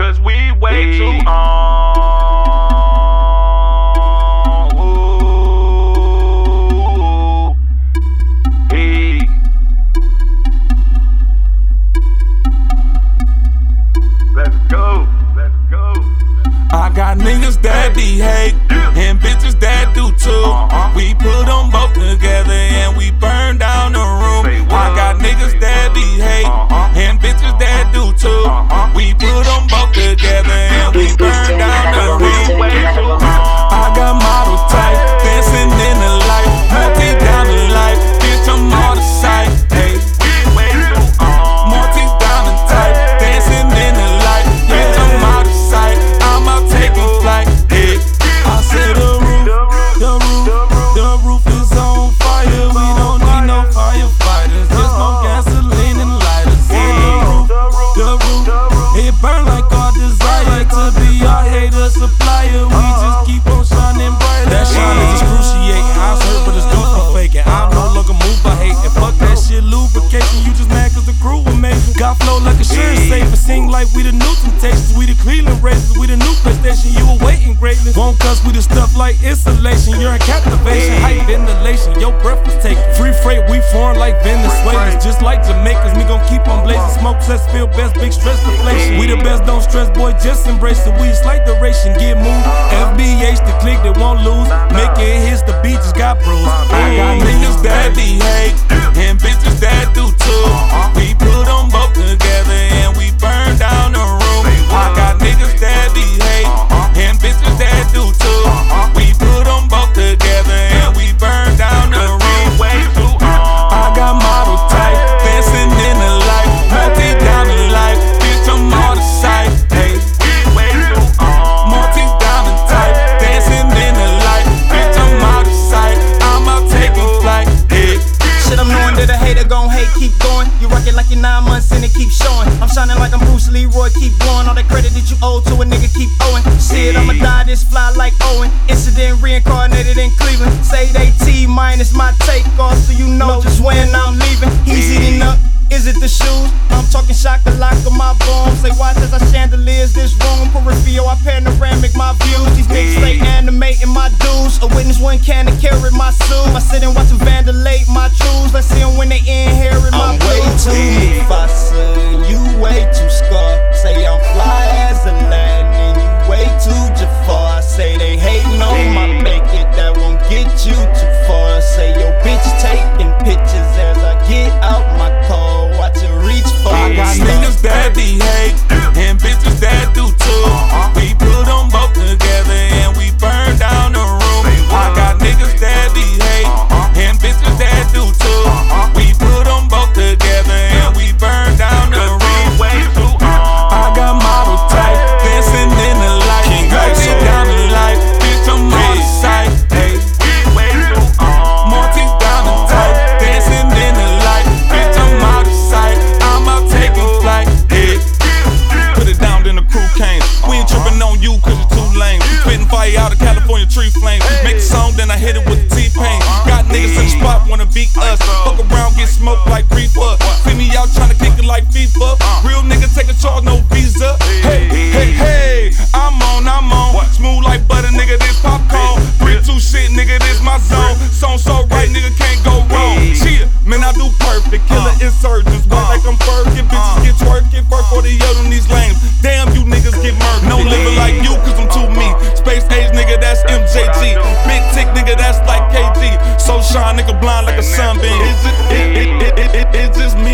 Cause we way too on. Ooh. Hey. Let's go. Let's go. I got niggas that be hate like we the new temptations. We the Cleveland races. We the new PlayStation. You awaiting greatness. Won't cuss, we the stuff like insulation. You're in captivation. Hype ventilation. Your breath was taken. Free freight, we foreign like Venezuelans. Just like Jamaicans. We gon' keep on blazing. Smoke, let's feel best. Big stress deflation. We the best, don't stress, boy. Just embrace it. We slight duration. Get moved. FBH, the click that won't lose. Making hits, the beat just got bruised. I got niggas that be Leroy, keep blowing. All that credit that you owe to a nigga, keep owing. Shit, I'ma die this fly like Owen. Incident reincarnated in Cleveland. Say they T minus my takeoff, so you know just when I'm leaving. He's eating up. Is it the shoes? I'm talking shakalaka, my bones. Say, watch as I chandeliers this room. Peripheral, I panoramic my views. These niggas stay animating my dues. A witness one can to carry my suit. I sit and watch them vandalate my truths. Let's see them when they inherit Tree flames. Make a song, then I hit it with the T-Pain. Uh-huh. Got niggas in the spot wanna beat us. Fuck around, get smoked like reefer. See me out trying to kick it like FIFA. Uh. Real nigga take a charge, no visa. Hey, hey, hey, I'm on, I'm on. Smooth like butter, nigga, this popcorn. Three, two shit, nigga, this my zone. Song so right, nigga, can't go wrong. Cheer, man, I do perfect. Killer uh. insurgents, it, it, it, it, it, it's just me.